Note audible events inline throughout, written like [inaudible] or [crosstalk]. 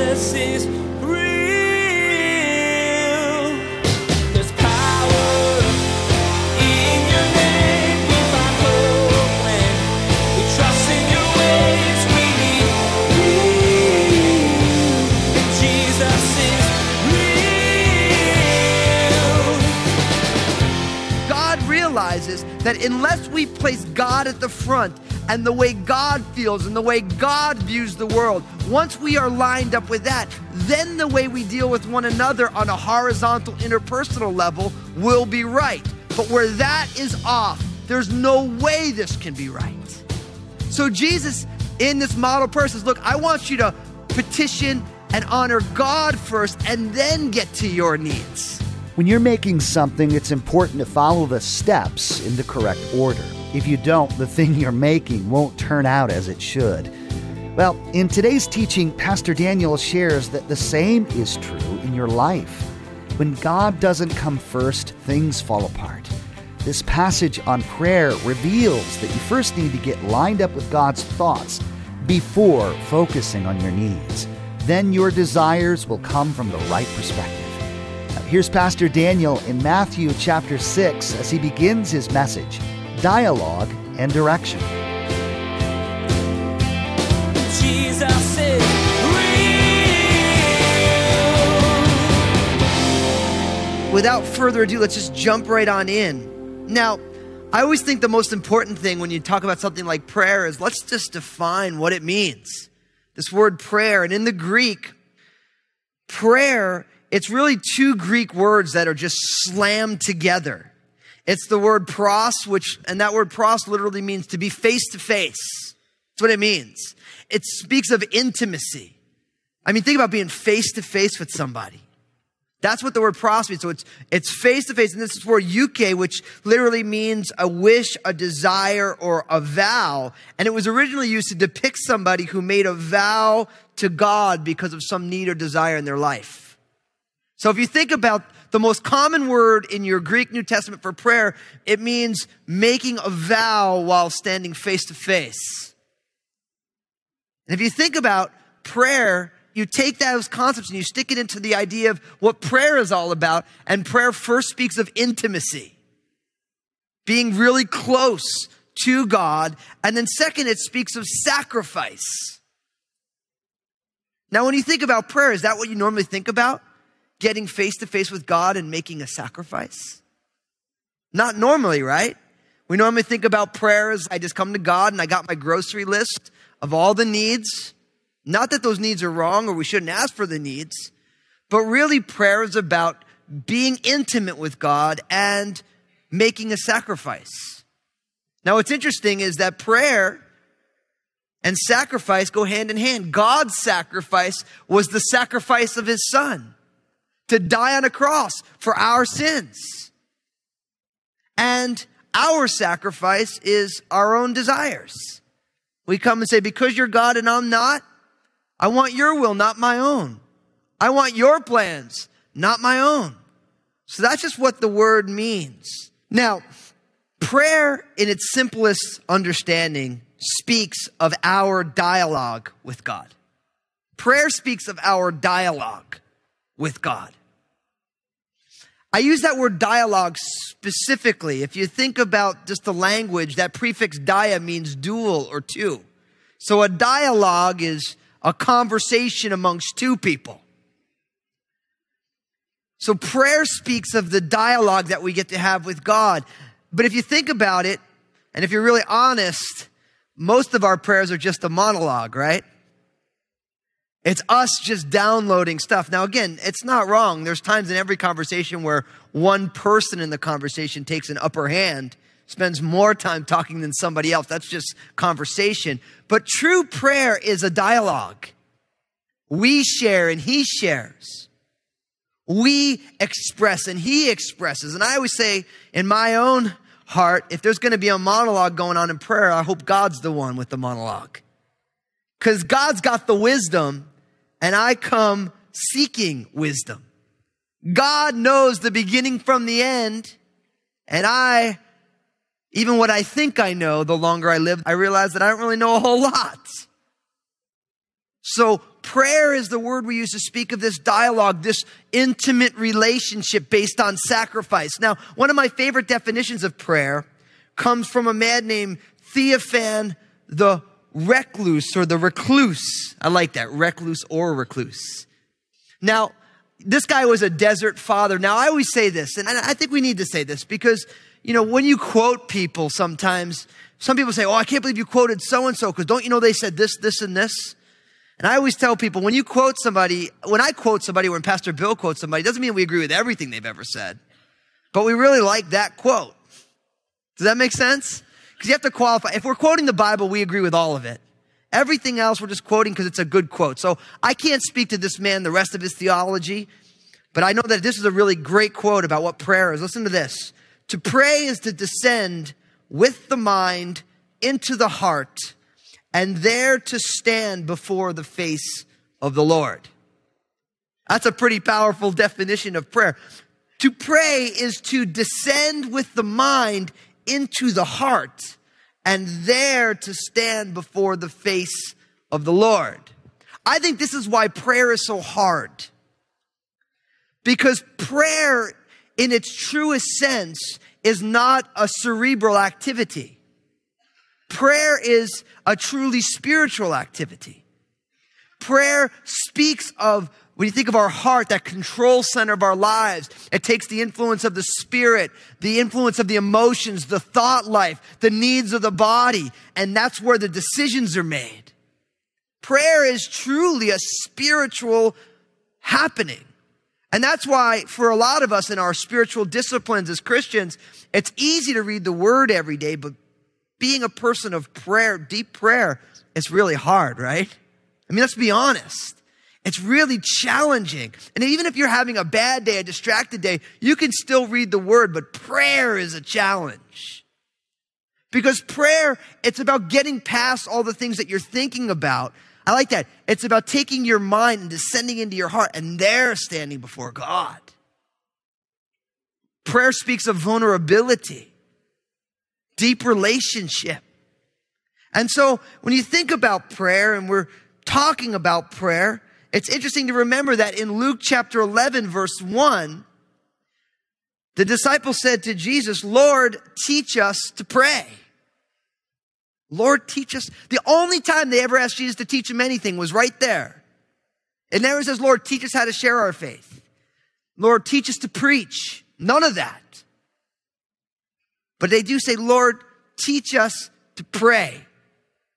Jesus is that unless we place God at the front and the way God feels and the way God views the world, once we are lined up with that, then the way we deal with one another on a horizontal interpersonal level will be right. But where that is off, there's no way this can be right. So Jesus in this model person says, look, I want you to petition and honor God first and then get to your needs. When you're making something, it's important to follow the steps in the correct order. If you don't, the thing you're making won't turn out as it should. Well, in today's teaching, Pastor Daniel shares that the same is true in your life. When God doesn't come first, things fall apart. This passage on prayer reveals that you first need to get lined up with God's thoughts before focusing on your needs. Then your desires will come from the right perspective. Now, here's Pastor Daniel in Matthew chapter 6 as he begins his message Dialogue and Direction. Without further ado, let's just jump right on in. Now, I always think the most important thing when you talk about something like prayer is let's just define what it means. This word prayer, and in the Greek, prayer, it's really two Greek words that are just slammed together. It's the word pros, which, and that word pros literally means to be face to face. That's what it means. It speaks of intimacy. I mean, think about being face to face with somebody. That's what the word pros. So it's, it's face to face. And this is word euche, which literally means a wish, a desire, or a vow. And it was originally used to depict somebody who made a vow to God because of some need or desire in their life. So if you think about the most common word in your Greek New Testament for prayer, it means making a vow while standing face to face. And if you think about prayer, you take those concepts and you stick it into the idea of what prayer is all about. And prayer first speaks of intimacy, being really close to God. And then second, it speaks of sacrifice. Now, when you think about prayer, is that what you normally think about? Getting face to face with God and making a sacrifice? Not normally, right? We normally think about prayer as I just come to God and I got my grocery list of all the needs. Not that those needs are wrong or we shouldn't ask for the needs, but really prayer is about being intimate with God and making a sacrifice. Now, what's interesting is that prayer and sacrifice go hand in hand. God's sacrifice was the sacrifice of his son to die on a cross for our sins. And our sacrifice is our own desires. We come and say, because you're God and I'm not, I want your will, not my own. I want your plans, not my own. So that's just what the word means. Now, prayer in its simplest understanding speaks of our dialogue with God. Prayer speaks of our dialogue with God. I use that word dialogue specifically. If you think about just the language, that prefix dia means dual or two. So a dialogue is a conversation amongst two people. So prayer speaks of the dialogue that we get to have with God. But if you think about it, and if you're really honest, most of our prayers are just a monologue, right? It's us just downloading stuff. Now, again, it's not wrong. There's times in every conversation where one person in the conversation takes an upper hand, spends more time talking than somebody else. That's just conversation. But true prayer is a dialogue. We share and he shares. We express and he expresses. And I always say in my own heart, if there's going to be a monologue going on in prayer, I hope God's the one with the monologue. Because God's got the wisdom and I come seeking wisdom. God knows the beginning from the end, and I, even what I think I know, the longer I live, I realize that I don't really know a whole lot. So, prayer is the word we use to speak of this dialogue, this intimate relationship based on sacrifice. Now, one of my favorite definitions of prayer comes from a man named Theophan the Recluse or the Recluse. I like that, recluse or recluse. Now, this guy was a desert father. Now, I always say this, and I think we need to say this because, you know, when you quote people sometimes, some people say, Oh, I can't believe you quoted so and so because don't you know they said this, this, and this? And I always tell people when you quote somebody, when I quote somebody, when Pastor Bill quotes somebody, doesn't mean we agree with everything they've ever said, but we really like that quote. Does that make sense? Because you have to qualify. If we're quoting the Bible, we agree with all of it. Everything else we're just quoting because it's a good quote. So I can't speak to this man, the rest of his theology, but I know that this is a really great quote about what prayer is. Listen to this. To pray is to descend with the mind into the heart and there to stand before the face of the Lord. That's a pretty powerful definition of prayer. To pray is to descend with the mind into the heart and there to stand before the face of the Lord. I think this is why prayer is so hard. Because prayer, in its truest sense, is not a cerebral activity. Prayer is a truly spiritual activity. Prayer speaks of, when you think of our heart, that control center of our lives, it takes the influence of the spirit, the influence of the emotions, the thought life, the needs of the body, and that's where the decisions are made. Prayer is truly a spiritual happening. And that's why, for a lot of us in our spiritual disciplines as Christians, it's easy to read the word every day, but being a person of prayer, deep prayer, is really hard, right? I mean, let's be honest. It's really challenging. And even if you're having a bad day, a distracted day, you can still read the word, but prayer is a challenge. Because prayer, it's about getting past all the things that you're thinking about. I like that. It's about taking your mind and descending into your heart and there standing before God. Prayer speaks of vulnerability deep relationship. And so when you think about prayer and we're talking about prayer, it's interesting to remember that in Luke chapter 11, verse 1, the disciples said to Jesus, Lord, teach us to pray. Lord, teach us. The only time they ever asked Jesus to teach them anything was right there. It never says, Lord, teach us how to share our faith. Lord, teach us to preach. None of that. But they do say, Lord, teach us to pray.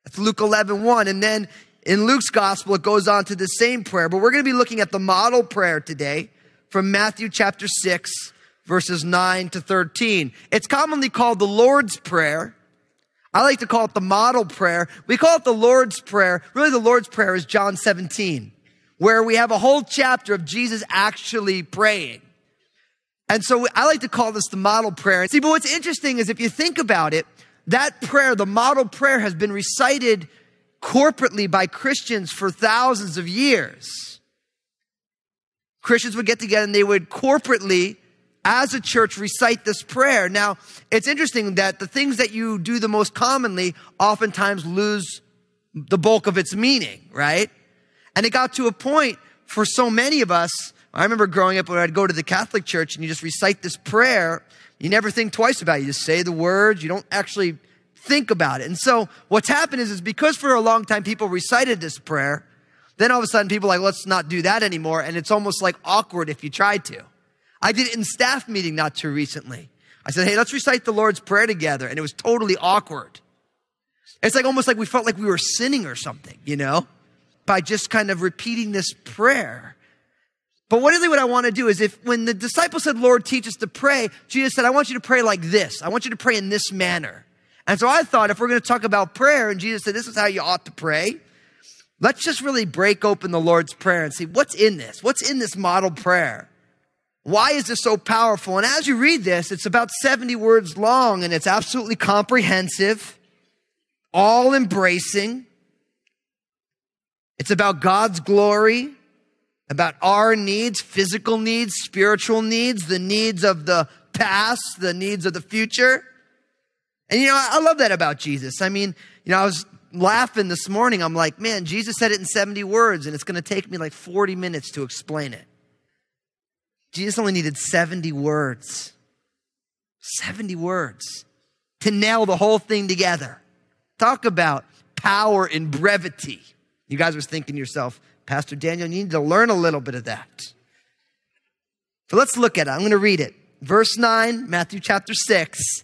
That's Luke 11, 1. And then in Luke's gospel, it goes on to the same prayer. But we're going to be looking at the model prayer today from Matthew chapter 6, verses 9 to 13. It's commonly called the Lord's Prayer. I like to call it the model prayer. We call it the Lord's Prayer. Really, the Lord's Prayer is John 17, where we have a whole chapter of Jesus actually praying. And so I like to call this the model prayer. See, but what's interesting is if you think about it, that prayer, the model prayer, has been recited corporately by Christians for thousands of years. Christians would get together and they would corporately, as a church, recite this prayer. Now, it's interesting that the things that you do the most commonly oftentimes lose the bulk of its meaning, right? And it got to a point for so many of us I remember growing up when I'd go to the Catholic church and you just recite this prayer. You never think twice about it. You just say the words. You don't actually think about it. And so what's happened is, is because for a long time people recited this prayer, then all of a sudden people like, let's not do that anymore. And it's almost like awkward if you tried to. I did it in staff meeting not too recently. I said, hey, let's recite the Lord's Prayer together. And it was totally awkward. It's like almost like we felt like we were sinning or something, you know, by just kind of repeating this prayer. But what really what I want to do is if when the disciples said, Lord, teach us to pray, Jesus said, I want you to pray like this. I want you to pray in this manner. And so I thought if we're going to talk about prayer and Jesus said, this is how you ought to pray, let's just really break open the Lord's Prayer and see what's in this. What's in this model prayer? Why is this so powerful? And as you read this, it's about 70 words long and it's absolutely comprehensive, all embracing. It's about God's glory about our needs, physical needs, spiritual needs, the needs of the past, the needs of the future. And you know, I love that about Jesus. I mean, you know, I was laughing this morning. I'm like, man, Jesus said it in 70 words, and it's going to take me like 40 minutes to explain it. Jesus only needed 70 words. 70 words to nail the whole thing together. Talk about power in brevity. You guys were thinking to yourself, Pastor Daniel, you need to learn a little bit of that. But let's look at it. I'm going to read it. Verse 9, Matthew chapter 6.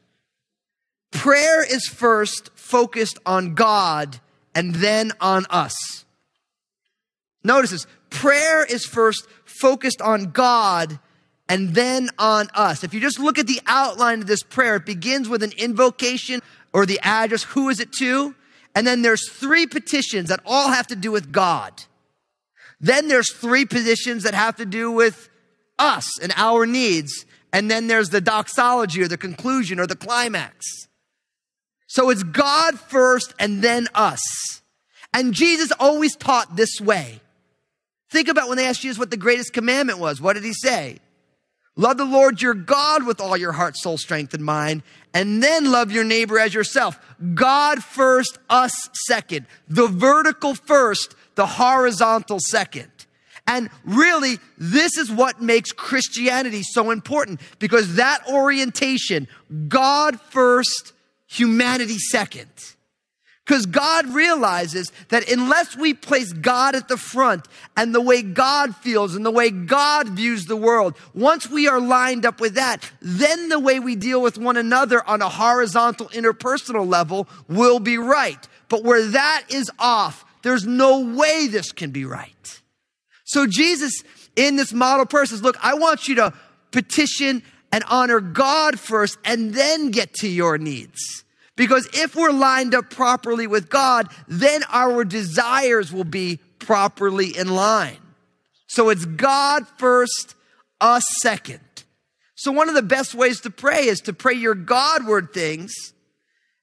Prayer is first focused on God and then on us. Notice this prayer is first focused on God and then on us. If you just look at the outline of this prayer, it begins with an invocation or the address, who is it to? And then there's three petitions that all have to do with God. Then there's three petitions that have to do with us and our needs. And then there's the doxology or the conclusion or the climax. So it's God first and then us. And Jesus always taught this way. Think about when they asked Jesus what the greatest commandment was. What did he say? Love the Lord your God with all your heart, soul, strength, and mind, and then love your neighbor as yourself. God first, us second. The vertical first, the horizontal second. And really, this is what makes Christianity so important because that orientation, God first, humanity second. Because God realizes that unless we place God at the front and the way God feels and the way God views the world, once we are lined up with that, then the way we deal with one another on a horizontal interpersonal level will be right. But where that is off, there's no way this can be right. So Jesus in this model person says, look, I want you to petition and honor God first and then get to your needs. Because if we're lined up properly with God, then our desires will be properly in line. So it's God first, us second. So one of the best ways to pray is to pray your Godward things.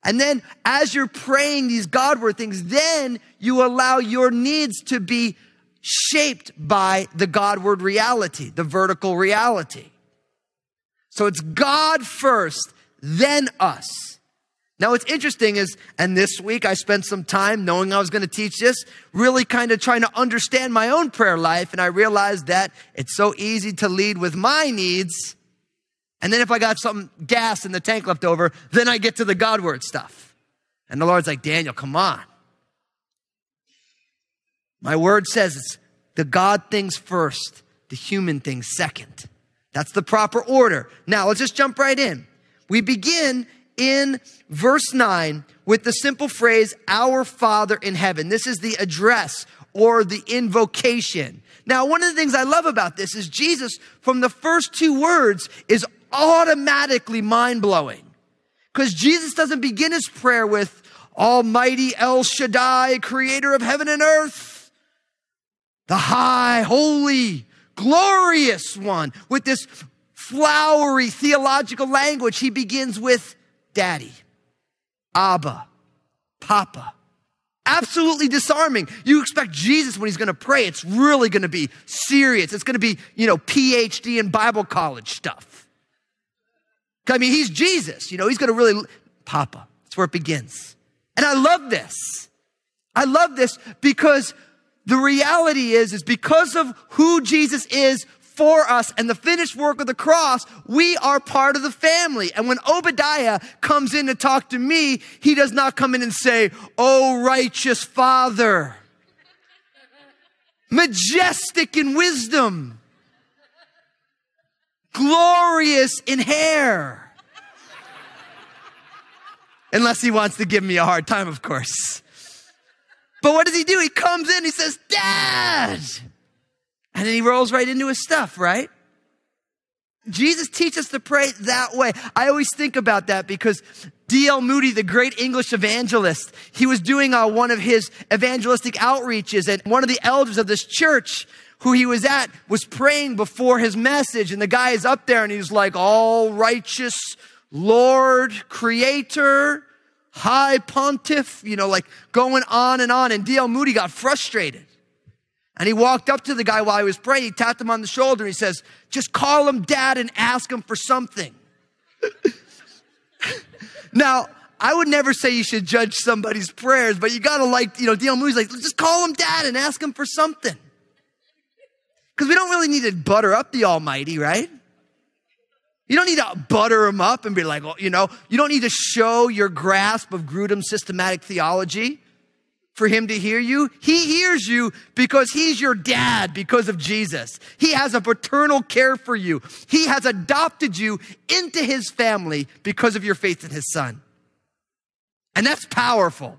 And then as you're praying these Godward things, then you allow your needs to be shaped by the Godward reality, the vertical reality. So it's God first, then us. Now, what's interesting is, and this week I spent some time knowing I was going to teach this, really kind of trying to understand my own prayer life. And I realized that it's so easy to lead with my needs. And then if I got some gas in the tank left over, then I get to the Godward stuff. And the Lord's like, Daniel, come on. My word says it's the God things first, the human things second. That's the proper order. Now, let's just jump right in. We begin in verse 9 with the simple phrase, Our Father in heaven. This is the address or the invocation. Now, one of the things I love about this is Jesus, from the first two words, is automatically mind blowing. Because Jesus doesn't begin his prayer with, Almighty El Shaddai, creator of heaven and earth, the high, holy, glorious one, with this flowery theological language. He begins with daddy, Abba, Papa. Absolutely disarming. You expect Jesus when he's going to pray, it's really going to be serious. It's going to be, you know, PhD in Bible college stuff. I mean, he's Jesus, you know, he's going to really, Papa. That's where it begins. And I love this. I love this because the reality is, is because of who Jesus is for us and the finished work of the cross, we are part of the family. And when Obadiah comes in to talk to me, he does not come in and say, Oh, righteous father, majestic in wisdom, glorious in hair. Unless he wants to give me a hard time, of course. But what does he do? He comes in, he says, Dad. And then he rolls right into his stuff, right? Jesus teaches us to pray that way. I always think about that because D.L. Moody, the great English evangelist, he was doing uh, one of his evangelistic outreaches, and one of the elders of this church who he was at was praying before his message, and the guy is up there and he's like, All righteous Lord, Creator, High Pontiff, you know, like going on and on. And D.L. Moody got frustrated. And he walked up to the guy while he was praying. He tapped him on the shoulder. He says, Just call him dad and ask him for something. [laughs] now, I would never say you should judge somebody's prayers, but you gotta like, you know, D.L. Moody's like, just call him dad and ask him for something. Because we don't really need to butter up the Almighty, right? You don't need to butter him up and be like, well, you know, you don't need to show your grasp of Grudem's systematic theology for him to hear you. He hears you because he's your dad because of Jesus. He has a paternal care for you. He has adopted you into his family because of your faith in his son. And that's powerful.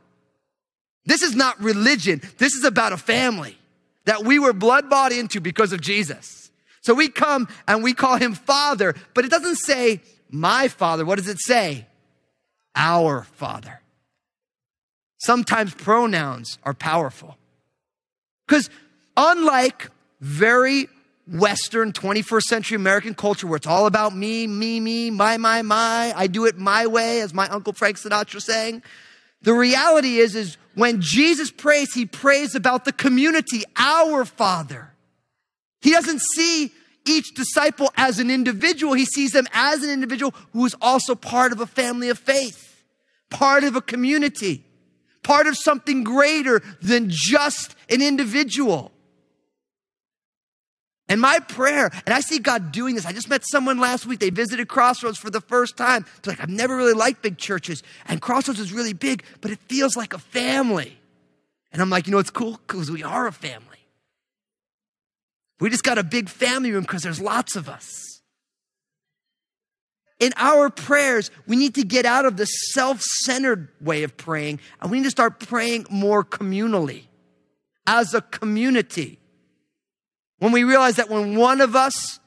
This is not religion. This is about a family that we were blood bought into because of Jesus. So we come and we call him father, but it doesn't say my father. What does it say? Our father. Sometimes pronouns are powerful. Because unlike very Western 21st century American culture where it's all about me, me, me, my, my, my, I do it my way, as my Uncle Frank Sinatra sang. The reality is, is when Jesus prays, he prays about the community, our Father. He doesn't see each disciple as an individual. He sees them as an individual who is also part of a family of faith, part of a community, part of something greater than just an individual. And my prayer, and I see God doing this. I just met someone last week. They visited Crossroads for the first time. They're like, I've never really liked big churches. And Crossroads is really big, but it feels like a family. And I'm like, you know, it's cool because we are a family. We just got a big family room because there's lots of us. In our prayers, we need to get out of the self centered way of praying and we need to start praying more communally as a community. When we realize that when one of us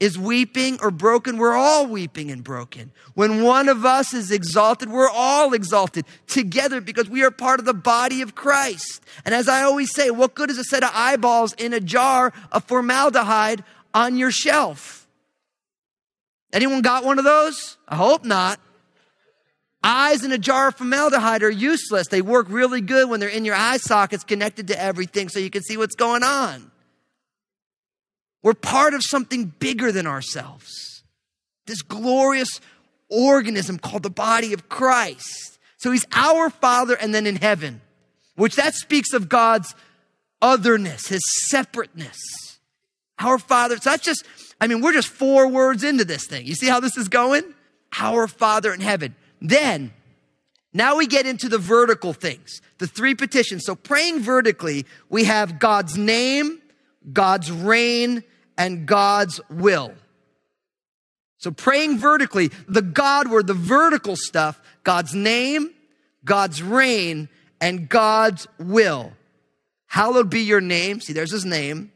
is weeping or broken, we're all weeping and broken. When one of us is exalted, we're all exalted together because we are part of the body of Christ. And as I always say, what good is a set of eyeballs in a jar of formaldehyde on your shelf? Anyone got one of those? I hope not. Eyes in a jar of formaldehyde are useless. They work really good when they're in your eye sockets connected to everything so you can see what's going on. We're part of something bigger than ourselves. This glorious organism called the body of Christ. So he's our Father and then in heaven, which that speaks of God's otherness, his separateness. Our Father. So that's just, I mean, we're just four words into this thing. You see how this is going? Our Father in heaven. Then, now we get into the vertical things, the three petitions. So praying vertically, we have God's name, God's reign, and God's will. So praying vertically, the God word, the vertical stuff, God's name, God's reign, and God's will. Hallowed be your name. See, there's his name.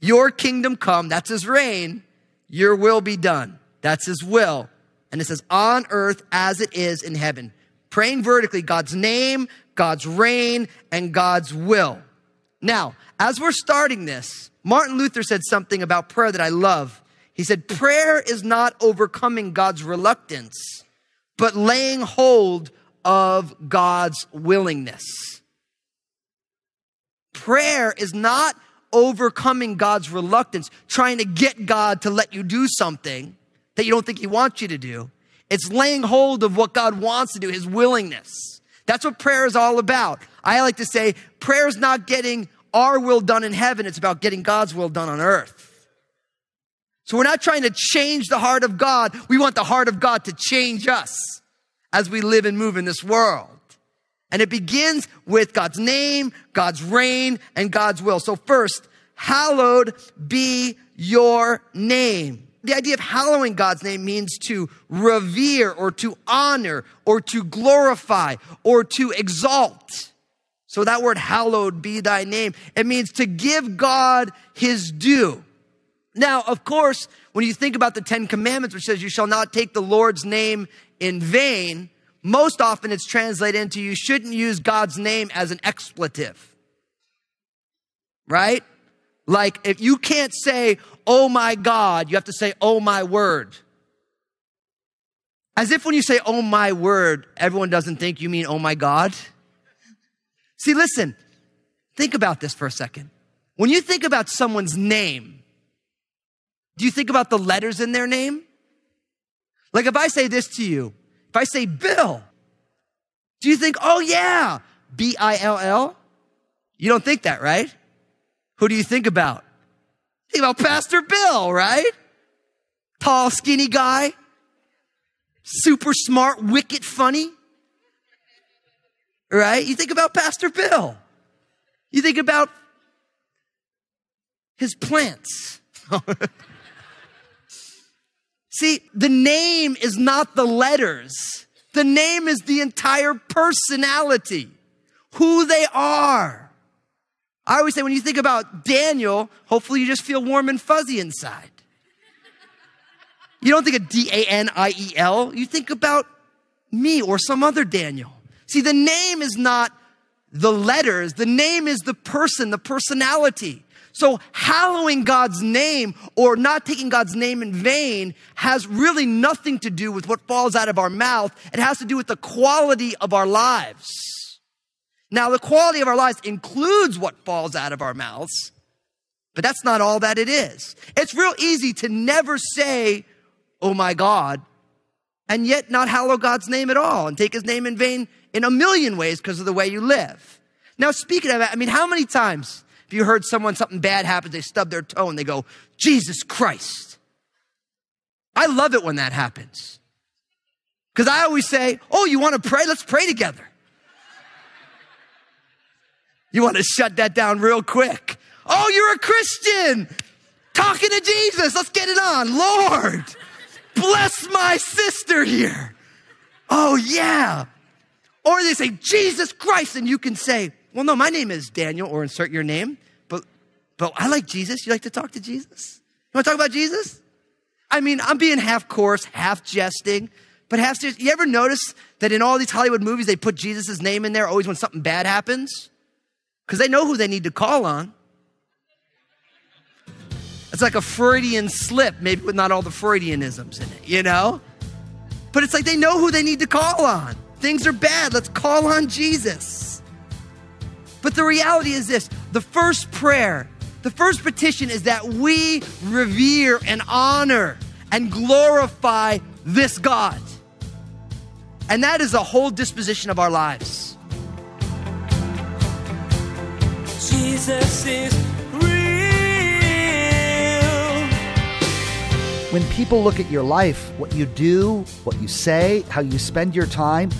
Your kingdom come. That's his reign. Your will be done. That's his will. And it says on earth as it is in heaven. Praying vertically, God's name, God's reign, and God's will. Now, as we're starting this, Martin Luther said something about prayer that I love. He said, Prayer is not overcoming God's reluctance, but laying hold of God's willingness. Prayer is not overcoming God's reluctance, trying to get God to let you do something that you don't think He wants you to do. It's laying hold of what God wants to do, His willingness. That's what prayer is all about. I like to say prayer is not getting our will done in heaven, it's about getting God's will done on earth. So we're not trying to change the heart of God. We want the heart of God to change us as we live and move in this world. And it begins with God's name, God's reign, and God's will. So first, hallowed be your name. The idea of hallowing God's name means to revere or to honor or to glorify or to exalt. So that word hallowed be thy name, it means to give God his due. Now, of course, when you think about the Ten Commandments, which says you shall not take the Lord's name in vain, most often it's translated into you shouldn't use God's name as an expletive. Right? Like if you can't say, oh my God, you have to say, oh my word. As if when you say, oh my word, everyone doesn't think you mean, oh my God. See, listen, think about this for a second. When you think about someone's name, do you think about the letters in their name? Like if I say this to you, if I say Bill, do you think, oh yeah, B I L L? You don't think that, right? Who do you think about? Think about Pastor Bill, right? Tall, skinny guy, super smart, wicked funny. Right? You think about Pastor Bill. You think about his plants. [laughs] See, the name is not the letters. The name is the entire personality, who they are. I always say when you think about Daniel, hopefully you just feel warm and fuzzy inside. You don't think of D A N I E L, you think about me or some other Daniel. See, the name is not the letters, the name is the person, the personality. So hallowing God's name or not taking God's name in vain has really nothing to do with what falls out of our mouth. It has to do with the quality of our lives. Now, the quality of our lives includes what falls out of our mouths, but that's not all that it is. It's real easy to never say, oh my God, and yet not hallow God's name at all and take his name in vain in a million ways because of the way you live. Now, speaking of that, I mean, how many times if you heard someone, something bad happens, they stub their toe and they go, Jesus Christ. I love it when that happens. Because I always say, Oh, you want to pray? Let's pray together. You want to shut that down real quick. Oh, you're a Christian talking to Jesus. Let's get it on. Lord, bless my sister here. Oh, yeah. Or they say, Jesus Christ. And you can say, well, no, my name is Daniel, or insert your name, but, but I like Jesus. You like to talk to Jesus? You want to talk about Jesus? I mean, I'm being half coarse, half jesting, but half serious. You ever notice that in all these Hollywood movies, they put Jesus' name in there always when something bad happens? Because they know who they need to call on. It's like a Freudian slip, maybe with not all the Freudianisms in it, you know? But it's like they know who they need to call on. Things are bad. Let's call on Jesus. But the reality is this the first prayer, the first petition is that we revere and honor and glorify this God. And that is the whole disposition of our lives. Jesus is real. When people look at your life, what you do, what you say, how you spend your time,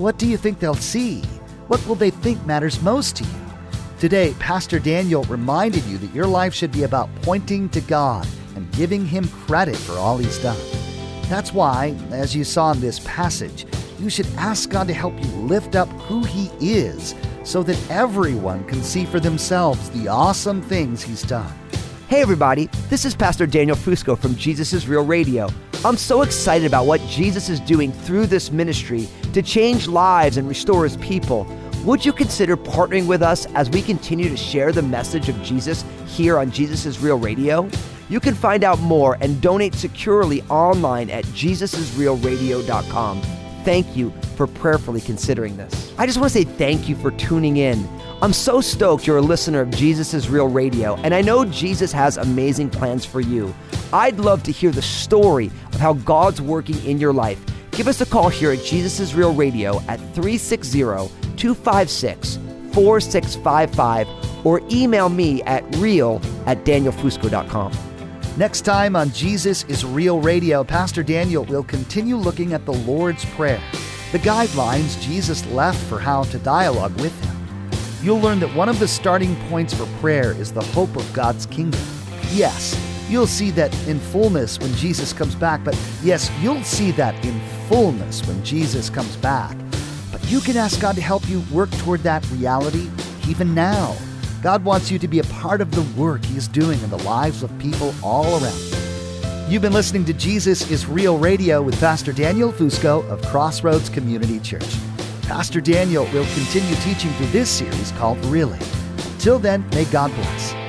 what do you think they'll see? What will they think matters most to you? Today, Pastor Daniel reminded you that your life should be about pointing to God and giving Him credit for all He's done. That's why, as you saw in this passage, you should ask God to help you lift up who He is so that everyone can see for themselves the awesome things He's done. Hey, everybody, this is Pastor Daniel Fusco from Jesus is Real Radio. I'm so excited about what Jesus is doing through this ministry to change lives and restore his people. Would you consider partnering with us as we continue to share the message of Jesus here on Jesus is Real Radio? You can find out more and donate securely online at jesusisrealradio.com. Thank you for prayerfully considering this. I just want to say thank you for tuning in. I'm so stoked you're a listener of Jesus is Real Radio, and I know Jesus has amazing plans for you. I'd love to hear the story of how God's working in your life. Give us a call here at Jesus is Real Radio at 360 256 4655 or email me at real at danielfusco.com. Next time on Jesus is Real Radio, Pastor Daniel will continue looking at the Lord's Prayer, the guidelines Jesus left for how to dialogue with Him. You'll learn that one of the starting points for prayer is the hope of God's kingdom. Yes, you'll see that in fullness when Jesus comes back, but yes, you'll see that in fullness when Jesus comes back. But you can ask God to help you work toward that reality even now. God wants you to be a part of the work He is doing in the lives of people all around you. You've been listening to Jesus is Real Radio with Pastor Daniel Fusco of Crossroads Community Church. Pastor Daniel will continue teaching through this series called Really. Till then, may God bless.